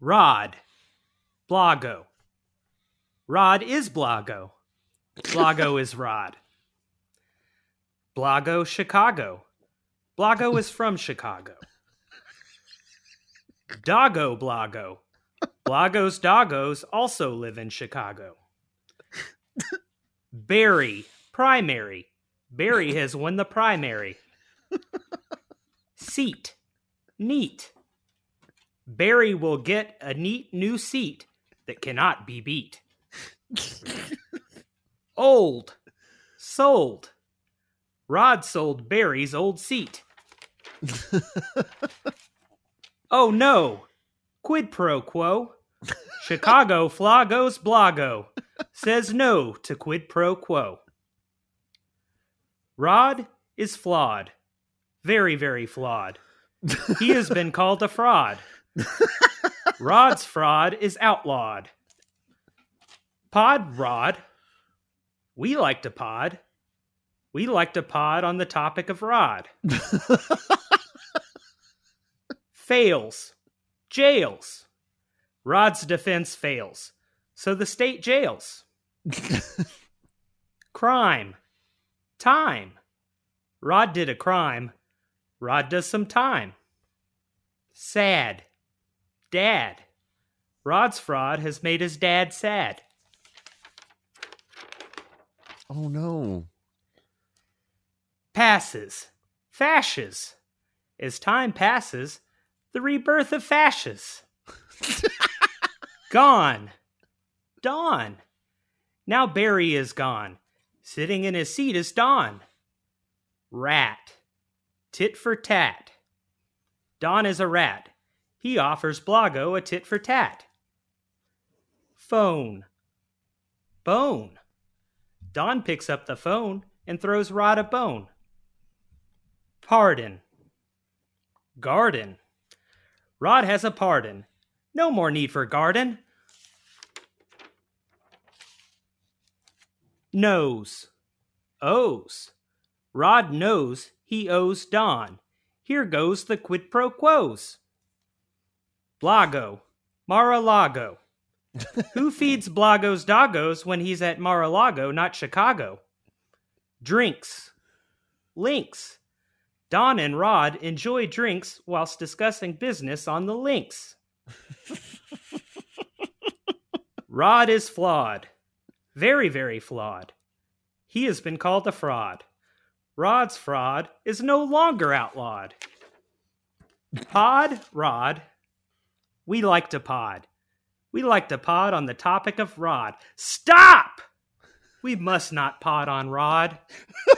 Rod. Blago. Rod is Blago. Blago is Rod. Blago, Chicago. Blago is from Chicago. Doggo Blago. Blago's doggos also live in Chicago. Barry, primary. Barry has won the primary. Seat, neat. Barry will get a neat new seat that cannot be beat. Old, sold. Rod sold Barry's old seat. oh no, quid pro quo. Chicago Flagos Blago says no to quid pro quo. Rod is flawed. Very, very flawed. He has been called a fraud. Rod's fraud is outlawed. Pod Rod. We like to pod. We like to pod on the topic of Rod. Fails. Jails. Rod's defense fails. So the state jails. crime. Time. Rod did a crime. Rod does some time. Sad. Dad. Rod's fraud has made his dad sad. Oh no. Passes. Fashes. As time passes, the rebirth of fashes. gone. Dawn. Now Barry is gone. Sitting in his seat is Don. Rat. Tit for tat. Don is a rat. He offers Blago a tit for tat. Phone. Bone. Don picks up the phone and throws Rod a bone. Pardon. Garden. Rod has a pardon. No more need for garden. Knows. Owes. Rod knows he owes Don. Here goes the quid pro quos. Blago. Mar-a-Lago. Who feeds Blago's doggos when he's at Mar-a-Lago, not Chicago? Drinks. Links. Don and Rod enjoy drinks whilst discussing business on the links. Rod is flawed. Very, very flawed. He has been called a fraud. Rod's fraud is no longer outlawed. Pod, Rod. We like to pod. We like to pod on the topic of Rod. Stop! We must not pod on Rod.